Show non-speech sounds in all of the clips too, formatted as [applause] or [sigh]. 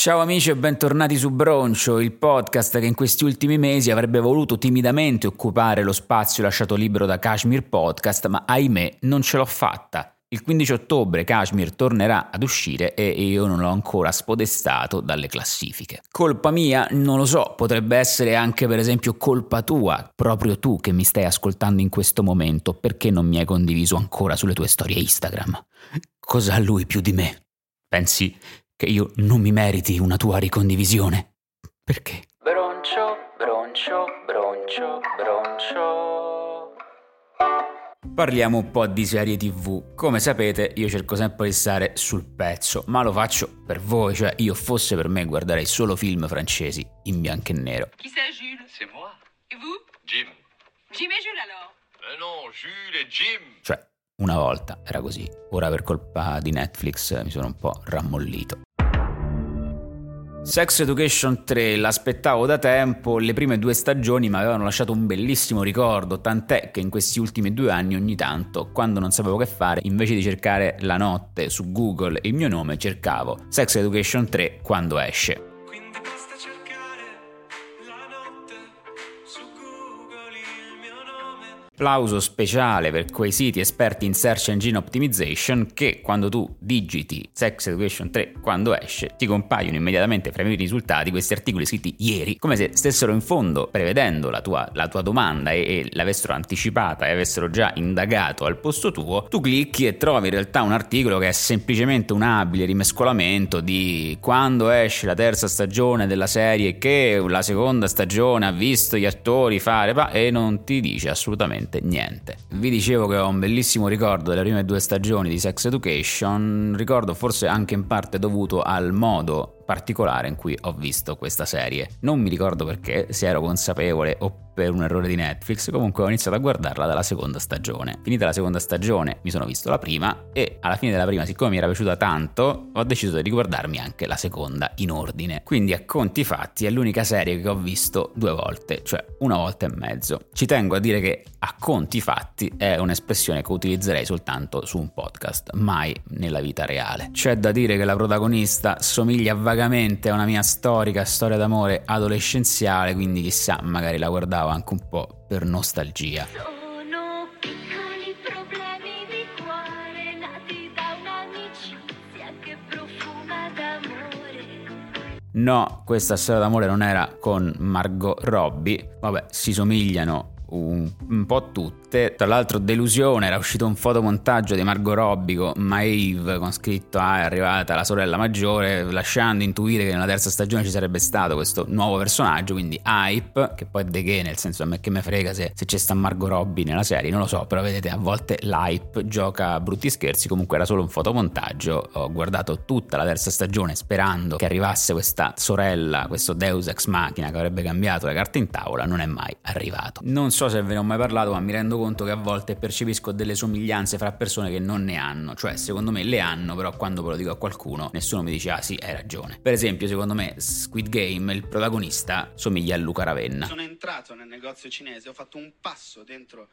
Ciao amici e bentornati su Broncio, il podcast che in questi ultimi mesi avrebbe voluto timidamente occupare lo spazio lasciato libero da Kashmir Podcast, ma ahimè non ce l'ho fatta. Il 15 ottobre Kashmir tornerà ad uscire e io non l'ho ancora spodestato dalle classifiche. Colpa mia? Non lo so, potrebbe essere anche per esempio colpa tua, proprio tu che mi stai ascoltando in questo momento, perché non mi hai condiviso ancora sulle tue storie Instagram? Cosa ha lui più di me? Pensi che io non mi meriti una tua ricondivisione. Perché? Broncio, broncio, broncio, broncio. Parliamo un po' di serie tv. Come sapete io cerco sempre di stare sul pezzo, ma lo faccio per voi, cioè io fosse per me guarderei solo film francesi in bianco e nero. Chi c'est Jules C'est moi, Et vous Jim. Jim et Jules alors Mais non, Jules et Jim. Cioè, una volta era così, ora per colpa di Netflix mi sono un po' rammollito. Sex Education 3 l'aspettavo da tempo, le prime due stagioni mi avevano lasciato un bellissimo ricordo, tant'è che in questi ultimi due anni ogni tanto, quando non sapevo che fare, invece di cercare la notte su Google il mio nome, cercavo Sex Education 3 quando esce. Applauso speciale per quei siti esperti in search engine optimization che quando tu digiti Sex Education 3 quando esce ti compaiono immediatamente fra i miei risultati questi articoli scritti ieri come se stessero in fondo prevedendo la tua, la tua domanda e, e l'avessero anticipata e avessero già indagato al posto tuo. Tu clicchi e trovi in realtà un articolo che è semplicemente un abile rimescolamento di quando esce la terza stagione della serie che la seconda stagione ha visto gli attori fare e non ti dice assolutamente niente. Vi dicevo che ho un bellissimo ricordo delle prime due stagioni di Sex Education, ricordo forse anche in parte dovuto al modo particolare in cui ho visto questa serie. Non mi ricordo perché, se ero consapevole o per un errore di Netflix, comunque ho iniziato a guardarla dalla seconda stagione. Finita la seconda stagione mi sono visto la prima e alla fine della prima, siccome mi era piaciuta tanto, ho deciso di riguardarmi anche la seconda in ordine. Quindi a conti fatti è l'unica serie che ho visto due volte, cioè una volta e mezzo. Ci tengo a dire che a conti fatti è un'espressione che utilizzerei soltanto su un podcast, mai nella vita reale. C'è da dire che la protagonista somiglia vagamente a una mia storica storia d'amore adolescenziale, quindi chissà, magari la guardavo anche un po' per nostalgia. Sono piccoli problemi di cuore nati da un'amicizia che profuma d'amore. No, questa storia d'amore non era con Margot Robbie. Vabbè, si somigliano un, un po' tutte. Tra l'altro, delusione, era uscito un fotomontaggio di Margot Robbie con Maeve con scritto Ah, è arrivata la sorella maggiore, lasciando intuire che nella terza stagione ci sarebbe stato questo nuovo personaggio, quindi hype, che poi è de che, nel senso a me che me frega se, se c'è sta Margot Robbie nella serie, non lo so, però vedete, a volte l'hype gioca a brutti scherzi, comunque era solo un fotomontaggio. Ho guardato tutta la terza stagione sperando che arrivasse questa sorella, questo Deus ex machina che avrebbe cambiato le carte in tavola, non è mai arrivato. Non so se ve ne ho mai parlato, ma mi rendo conto che a volte percepisco delle somiglianze fra persone che non ne hanno, cioè secondo me le hanno, però quando ve lo dico a qualcuno nessuno mi dice ah sì, hai ragione. Per esempio, secondo me Squid Game, il protagonista, somiglia a Luca Ravenna. Sono entrato nel negozio cinese, ho fatto un passo dentro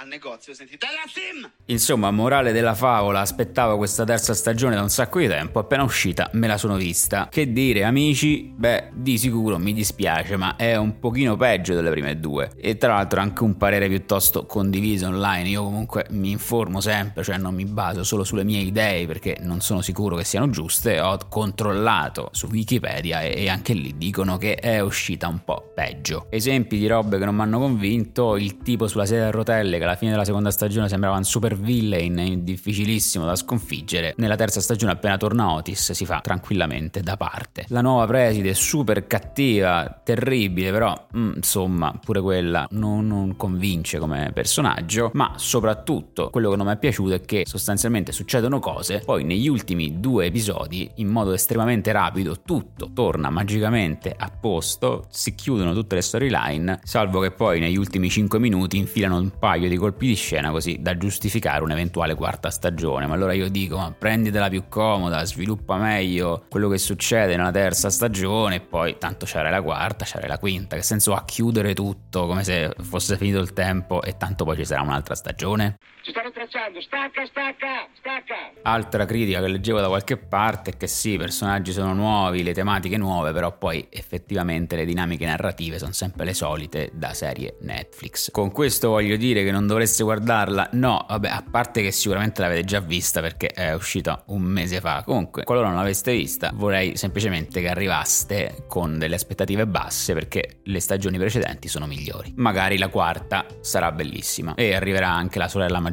al negozio, ho sentito la sim! Insomma, morale della favola, aspettavo questa terza stagione da un sacco di tempo, appena uscita me la sono vista. Che dire, amici? Beh, di sicuro mi dispiace, ma è un pochino peggio delle prime due. E tra l'altro anche un parere piuttosto condiviso online, io comunque mi informo sempre, cioè non mi baso solo sulle mie idee perché non sono sicuro che siano giuste, ho controllato su Wikipedia e, e anche lì dicono che è uscita un po' peggio. Esempi di robe che non mi hanno convinto, il tipo sulla sedia a rotelle che alla fine della seconda stagione sembrava un super villain difficilissimo da sconfiggere. Nella terza stagione, appena torna Otis, si fa tranquillamente da parte. La nuova preside, super cattiva, terribile, però mm, insomma, pure quella non, non convince come personaggio. Ma soprattutto quello che non mi è piaciuto è che sostanzialmente succedono cose, poi negli ultimi due episodi, in modo estremamente rapido, tutto torna magicamente a posto, si chiudono tutte le storyline, salvo che poi negli ultimi 5 minuti infilano un paio di colpi di scena così da giustificare un'eventuale quarta stagione. Ma allora io dico, ma prenditela più comoda, sviluppa meglio quello che succede nella terza stagione e poi tanto c'era la quarta, c'era la quinta. Che senso ha chiudere tutto come se fosse finito il tempo e tanto poi ci sarà un'altra stagione? Ci stanno tracciando, stacca, stacca, stacca! Altra critica che leggevo da qualche parte è che sì, i personaggi sono nuovi, le tematiche nuove, però poi effettivamente le dinamiche narrative sono sempre le solite da serie Netflix. Con questo voglio dire che non dovreste guardarla? No, vabbè, a parte che sicuramente l'avete già vista perché è uscita un mese fa. Comunque, qualora non l'aveste vista, vorrei semplicemente che arrivaste con delle aspettative basse perché le stagioni precedenti sono migliori. Magari la quarta sarà bellissima e arriverà anche la sorella maggiore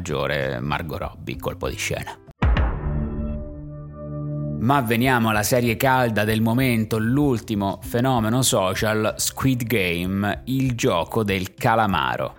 Margot Robbie, colpo di scena. Ma veniamo alla serie calda del momento, l'ultimo fenomeno social, Squid Game, il gioco del calamaro.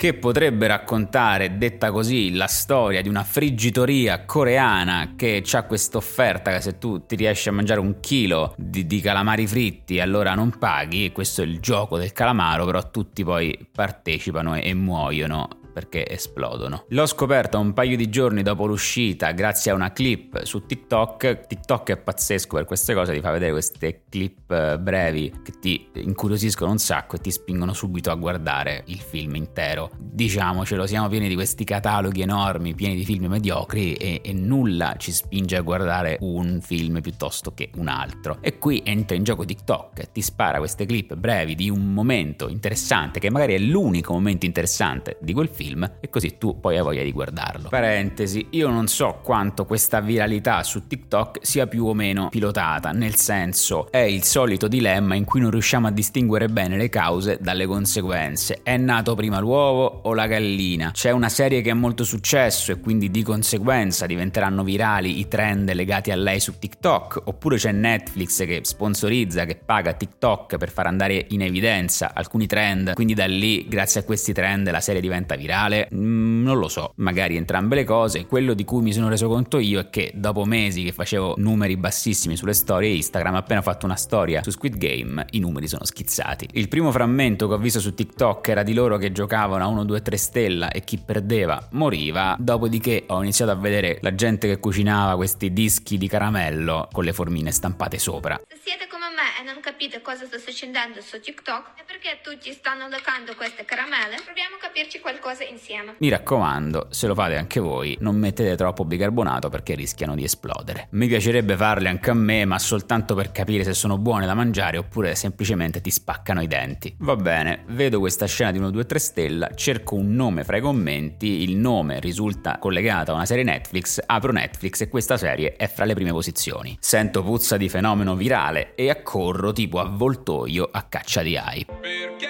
Che potrebbe raccontare, detta così, la storia di una friggitoria coreana che ha questa offerta che se tu ti riesci a mangiare un chilo di, di, calamari fritti allora non paghi, questo è il gioco del calamaro, però tutti poi partecipano e, e muoiono perché esplodono. L'ho scoperto un paio di giorni dopo l'uscita grazie a una clip su TikTok. TikTok è pazzesco per queste cose, ti fa vedere queste clip eh, brevi che ti incuriosiscono un sacco e ti spingono subito a guardare il film intero. Diciamocelo, siamo pieni di questi cataloghi enormi, pieni di film mediocri e, e nulla ci spinge a guardare un film piuttosto che un altro. E qui entra in gioco TikTok, ti spara queste clip brevi di un momento interessante che magari è l'unico momento interessante di quel film film e così tu poi hai voglia di guardarlo. Parentesi, io non so quanto questa viralità su TikTok sia più o meno pilotata, nel senso è il solito dilemma in cui non riusciamo a distinguere bene le cause dalle conseguenze. È nato prima l'uovo o la gallina? C'è una serie che ha molto successo e quindi di conseguenza diventeranno virali i trend legati a lei su TikTok? Oppure c'è Netflix che sponsorizza, che paga TikTok per far andare in evidenza alcuni trend, quindi da lì grazie a questi trend la serie diventa virale? Virale? Mm, non lo so, magari entrambe le cose. Quello di cui mi sono reso conto io è che dopo mesi che facevo numeri bassissimi sulle storie Instagram, appena ho fatto una storia su Squid Game, i numeri sono schizzati. Il primo frammento che ho visto su TikTok era di loro che giocavano a 1, 2, 3 stella e chi perdeva moriva. Dopodiché ho iniziato a vedere la gente che cucinava questi dischi di caramello con le formine stampate sopra. Siete come me e non capite cosa sta succedendo su TikTok e perché tutti stanno leccando queste caramelle, proviamo a capirci qualcosa insieme. Mi raccomando, se lo fate anche voi, non mettete troppo bicarbonato perché rischiano di esplodere. Mi piacerebbe farle anche a me, ma soltanto per capire se sono buone da mangiare oppure semplicemente ti spaccano i denti. Va bene, vedo questa scena di 1, 2, 3 stella, cerco un nome fra i commenti, il nome risulta collegato a una serie Netflix, apro Netflix e questa serie è fra le prime posizioni. Sento puzza di fenomeno virale e accorro tipo avvoltoio a caccia di hype. Perché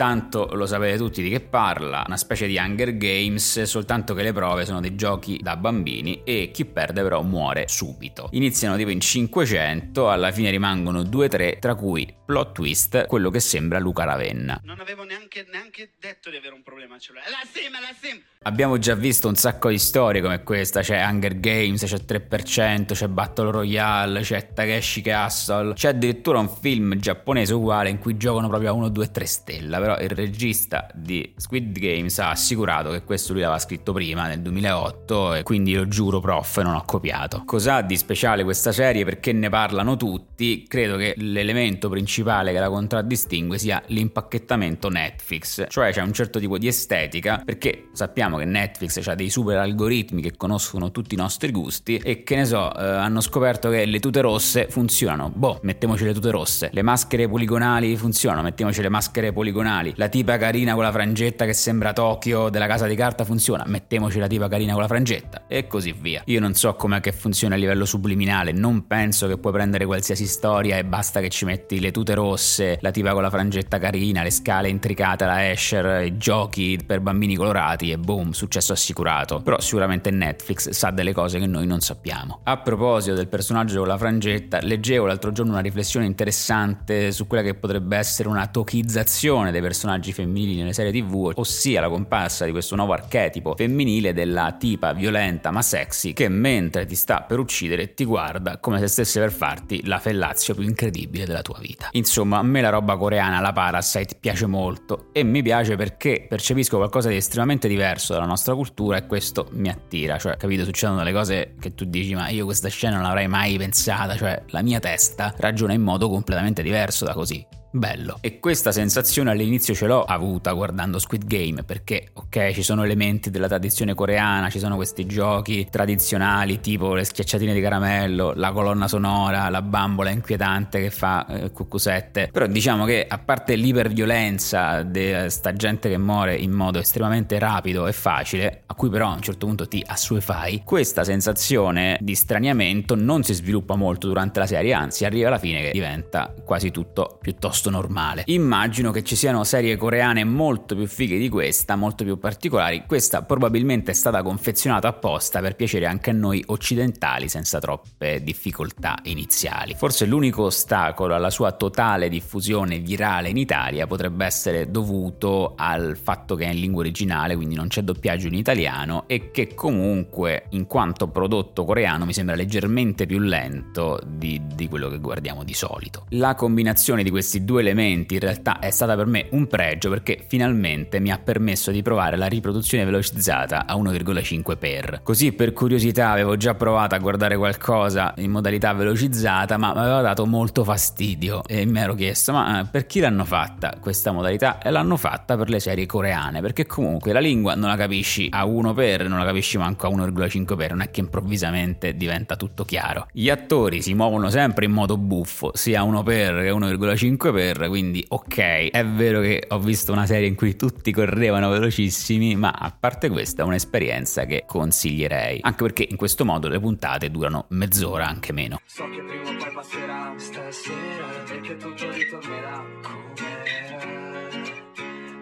Tanto lo sapete tutti di che parla, una specie di Hunger Games, soltanto che le prove sono dei giochi da bambini e chi perde però muore subito. Iniziano tipo in 500, alla fine rimangono 2-3, tra cui plot twist, quello che sembra Luca Ravenna. Non avevo neanche, neanche detto di avere un problema al cellulare. La sim, la sim! Abbiamo già visto un sacco di storie come questa, c'è Hunger Games, c'è 3%, c'è Battle Royale, c'è Takeshi Castle, c'è addirittura un film giapponese uguale in cui giocano proprio a 1, 2, 3 stella, però il regista di Squid Games ha assicurato che questo lui l'aveva scritto prima, nel 2008, e quindi io giuro prof, non ho copiato. Cos'ha di speciale questa serie? Perché ne parlano tutti? Credo che l'elemento principale che la contraddistingue sia l'impacchettamento Netflix, cioè c'è un certo tipo di estetica, perché sappiamo che Netflix ha dei super algoritmi che conoscono tutti i nostri gusti e che ne so, eh, hanno scoperto che le tute rosse funzionano. Boh, mettiamoci le tute rosse. Le maschere poligonali funzionano, mettiamoci le maschere poligonali. La tipa carina con la frangetta che sembra Tokyo della casa di carta funziona, mettiamoci la tipa carina con la frangetta e così via. Io non so come che funziona a livello subliminale, non penso che puoi prendere qualsiasi storia e basta che ci metti le tute rosse, la tipa con la frangetta carina, le scale intricate, la Escher, i giochi per bambini colorati e boom, successo assicurato. Però sicuramente Netflix sa delle cose che noi non sappiamo. A proposito del personaggio con la frangetta, leggevo l'altro giorno una riflessione interessante su quella che potrebbe essere una tokizzazione dei personaggi femminili nelle serie tv, ossia la comparsa di questo nuovo archetipo femminile della tipa violenta ma sexy che mentre ti sta per uccidere ti guarda come se stesse per farti la fellazio più incredibile della tua vita. Insomma, a me la roba coreana, la Parasite, piace molto e mi piace perché percepisco qualcosa di estremamente diverso dalla nostra cultura e questo mi attira, cioè capito, succedono delle cose che tu dici ma io questa scena non l'avrei mai pensata, cioè la mia testa ragiona in modo completamente diverso da così bello. E questa sensazione all'inizio ce l'ho avuta guardando Squid Game, perché ok, ci sono elementi della tradizione coreana, ci sono questi giochi tradizionali tipo le schiacciatine di caramello, la colonna sonora, la bambola inquietante che fa eh, cuccusette, però diciamo che a parte l'iperviolenza di sta gente che muore in modo estremamente rapido e facile, a cui però a un certo punto ti assuefai, questa sensazione di straniamento non si sviluppa molto durante la serie, anzi arriva alla fine che diventa quasi tutto piuttosto piuttosto normale. Immagino che ci siano serie coreane molto più fighe di questa, molto più particolari. Questa probabilmente è stata confezionata apposta per piacere anche a noi occidentali senza troppe difficoltà iniziali. Forse l'unico ostacolo alla sua totale diffusione virale in Italia potrebbe essere dovuto al fatto che è in lingua originale, quindi non c'è doppiaggio in italiano e che comunque in quanto prodotto coreano mi sembra leggermente più lento di, di quello che guardiamo di solito. La combinazione di questi due due elementi in realtà è stata per me un pregio perché finalmente mi ha permesso di provare la riproduzione velocizzata a 1,5x. Così per curiosità avevo già provato a guardare qualcosa in modalità velocizzata ma mi aveva dato molto fastidio e mi ero chiesto ma eh, per chi l'hanno fatta questa modalità? E l'hanno fatta per le serie coreane perché comunque la lingua non la capisci a 1x, non la capisci manco a 1,5x, non è che improvvisamente diventa tutto chiaro. Gli attori si muovono sempre in modo buffo, sia 1x che 1,5x per, quindi ok, è vero che ho visto una serie in cui tutti correvano velocissimi, ma a parte questa è un'esperienza che consiglierei, anche perché in questo modo le puntate durano mezz'ora, anche meno. So che prima o poi passerà stasera che tutto ritornerà come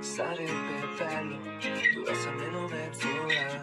sarebbe bello.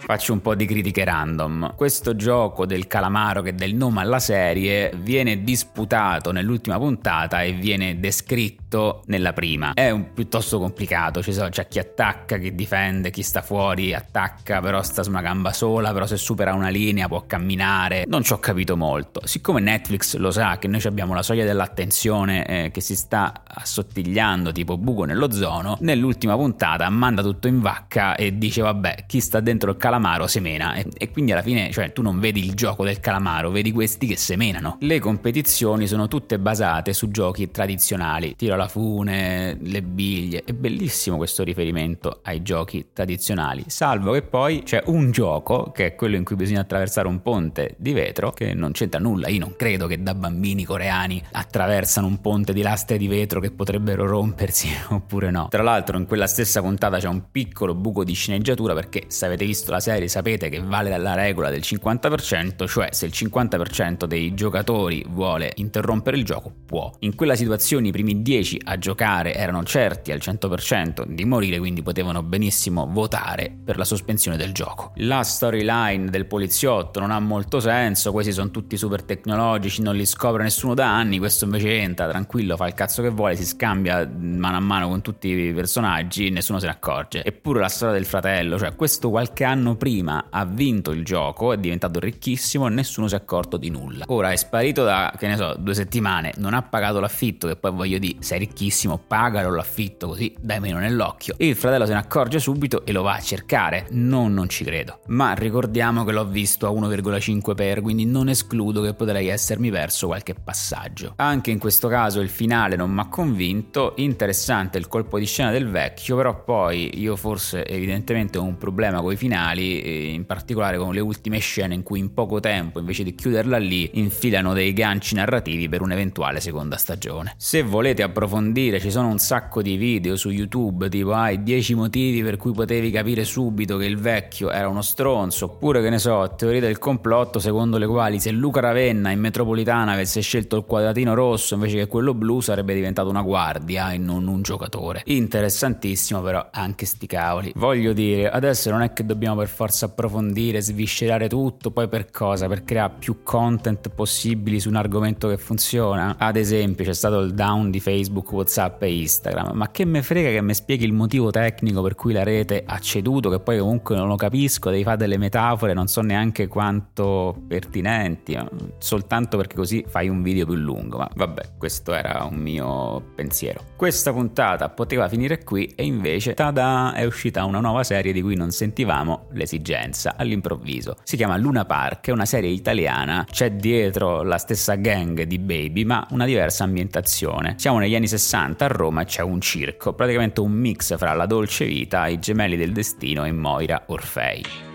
Faccio un po' di critiche random. Questo gioco del calamaro che dà il nome alla serie viene disputato nell'ultima puntata e viene descritto nella prima. È un piuttosto complicato, ci sono, c'è chi attacca, chi difende, chi sta fuori, attacca, però sta su una gamba sola, però se supera una linea può camminare. Non ci ho capito molto. Siccome Netflix lo sa che noi abbiamo la soglia dell'attenzione eh, che si sta assottigliando tipo buco nell'ozono, nell'ultima puntata manda tutto in vacca e dice vabbè, chi sta dentro il calamaro calamaro semena e, e, quindi alla fine cioè, tu non vedi il gioco del calamaro, vedi questi che semenano. Le competizioni sono tutte basate su giochi tradizionali, tiro alla fune, le biglie, è bellissimo questo riferimento ai giochi tradizionali, salvo che poi c'è un gioco che è quello in cui bisogna attraversare un ponte di vetro che non c'entra nulla, io non credo che da bambini coreani attraversano un ponte di lastre di vetro che potrebbero rompersi [laughs] oppure no. Tra l'altro in quella stessa puntata c'è un piccolo buco di sceneggiatura perché se avete visto la serie sapete che vale la regola del 50%, cioè se il 50% dei giocatori vuole interrompere il gioco, può. In quella situazione i primi 10 a giocare erano certi al 100% di morire, quindi potevano benissimo votare per la sospensione del gioco. La storyline del poliziotto non ha molto senso, questi sono tutti super tecnologici, non li scopre nessuno da anni, questo invece entra tranquillo, fa il cazzo che vuole, si scambia mano a mano con tutti i personaggi, nessuno se ne accorge. Eppure la storia del fratello, cioè questo qualche anno prima ha vinto il gioco, è diventato ricchissimo e nessuno si è accorto di nulla. Ora è sparito da, che ne so, due settimane, non ha pagato l'affitto, che poi voglio dire, sei ricchissimo, pagalo l'affitto così dai meno nell'occhio. Il fratello se ne accorge subito e lo va a cercare. No, non ci credo. Ma ricordiamo che l'ho visto a 1,5 per, quindi non escludo che potrei essermi perso qualche passaggio. Anche in questo caso il finale non mi ha convinto, interessante il colpo di scena del vecchio, però poi io forse evidentemente ho un problema con i finali in particolare con le ultime scene in cui in poco tempo, invece di chiuderla lì, infilano dei ganci narrativi per un'eventuale seconda stagione. Se volete approfondire, ci sono un sacco di video su YouTube, tipo hai 10 motivi per cui potevi capire subito che il vecchio era uno stronzo, oppure che ne so, teorie del complotto secondo le quali se Luca Ravenna in metropolitana avesse scelto il quadratino rosso invece che quello blu sarebbe diventato una guardia e non un giocatore. Interessantissimo però anche sti cavoli. Voglio dire, adesso non è che dobbiamo per forza approfondire, sviscerare tutto, poi per cosa? Per creare più content possibili su un argomento che funziona. Ad esempio c'è stato il down di Facebook, Whatsapp e Instagram, ma che me frega che mi spieghi il motivo tecnico per cui la rete ha ceduto, che poi comunque non lo capisco, devi fare delle metafore, non so neanche quanto pertinenti, soltanto perché così fai un video più lungo, ma vabbè, questo era un mio pensiero. Questa puntata poteva finire qui e invece tada è uscita una nuova serie di cui non sentivamo l'esigenza all'improvviso. Si chiama Luna Park, è una serie italiana, c'è dietro la stessa gang di Baby ma una diversa ambientazione. Siamo negli anni 60 a Roma e c'è un circo, praticamente un mix fra la dolce vita, i gemelli del destino e Moira Orfei.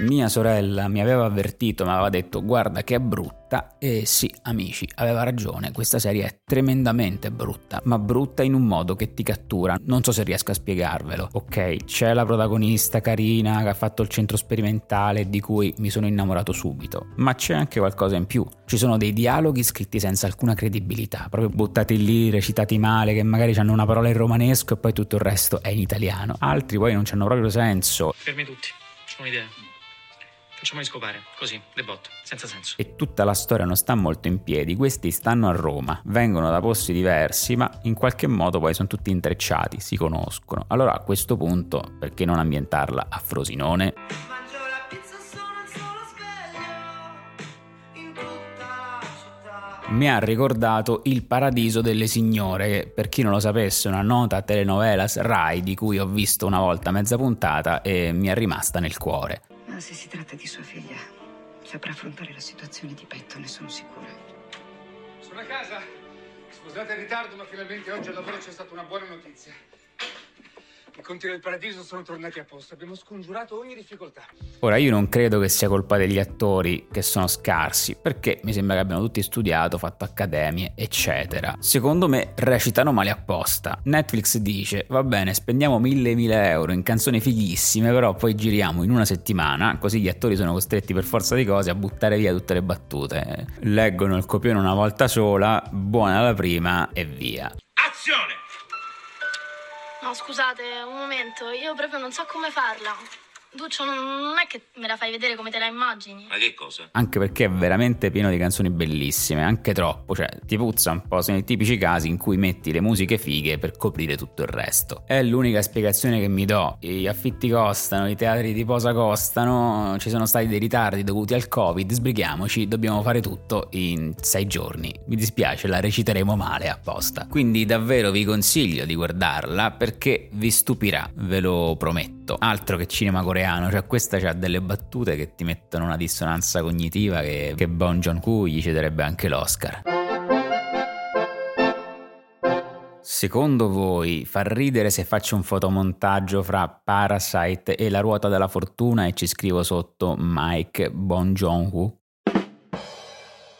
Mia sorella mi aveva avvertito, mi aveva detto guarda che è brutta e sì amici, aveva ragione, questa serie è tremendamente brutta, ma brutta in un modo che ti cattura, non so se riesco a spiegarvelo. Ok, c'è la protagonista carina che ha fatto il centro sperimentale di cui mi sono innamorato subito, ma c'è anche qualcosa in più. Ci sono dei dialoghi scritti senza alcuna credibilità, proprio buttati lì, recitati male, che magari hanno una parola in romanesco e poi tutto il resto è in italiano. Altri poi non hanno proprio senso. Fermi tutti, ho un'idea. Facciamoli scopare, così, de botto, senza senso. e tutta la storia non sta molto in piedi, questi stanno a Roma, vengono da posti diversi, ma in qualche modo poi sono tutti intrecciati, si conoscono. Allora a questo punto, perché non ambientarla a Frosinone? Mangio la pizza sono il solo sveglio in tutta la città. Mi ha ricordato Il Paradiso delle Signore, che per chi non lo sapesse è una nota telenovelas Rai di cui ho visto una volta mezza puntata e mi è rimasta nel cuore. Se si tratta di sua figlia, saprà affrontare la situazione di petto, ne sono sicura. Sono a casa. Scusate il ritardo, ma finalmente oggi al lavoro c'è stata una buona notizia. I conti del paradiso sono tornati a posto. Abbiamo scongiurato ogni difficoltà. Ora io non credo che sia colpa degli attori che sono scarsi, perché mi sembra che abbiano tutti studiato, fatto accademie, eccetera. Secondo me recitano male apposta. Netflix dice, va bene, spendiamo mille mila euro in canzoni fighissime, però poi giriamo in una settimana, così gli attori sono costretti per forza di cose a buttare via tutte le battute. Leggono il copione una volta sola, buona la prima e via. Azione! Scusate, un momento, io proprio non so come farla. Duccio, non, è che me la fai vedere come te la immagini. Ma che cosa? anche perché è veramente pieno di canzoni bellissime, anche troppo, cioè ti puzza un po', sono i tipici casi in cui metti le musiche fighe per coprire tutto il resto. È l'unica spiegazione che mi do, gli affitti costano, i teatri di posa costano, ci sono stati dei ritardi dovuti al covid, sbrighiamoci, dobbiamo fare tutto in sei giorni. Mi dispiace, la reciteremo male apposta. Quindi davvero vi consiglio di guardarla perché vi stupirà, ve lo prometto. Altro che cinema coreano, cioè questa c'ha delle battute che ti mettono una dissonanza cognitiva che, che Bon Joon-ho gli cederebbe anche l'Oscar. Secondo voi fa ridere se faccio un fotomontaggio fra Parasite e La ruota della fortuna e ci scrivo sotto Mike Bon Joon-ho?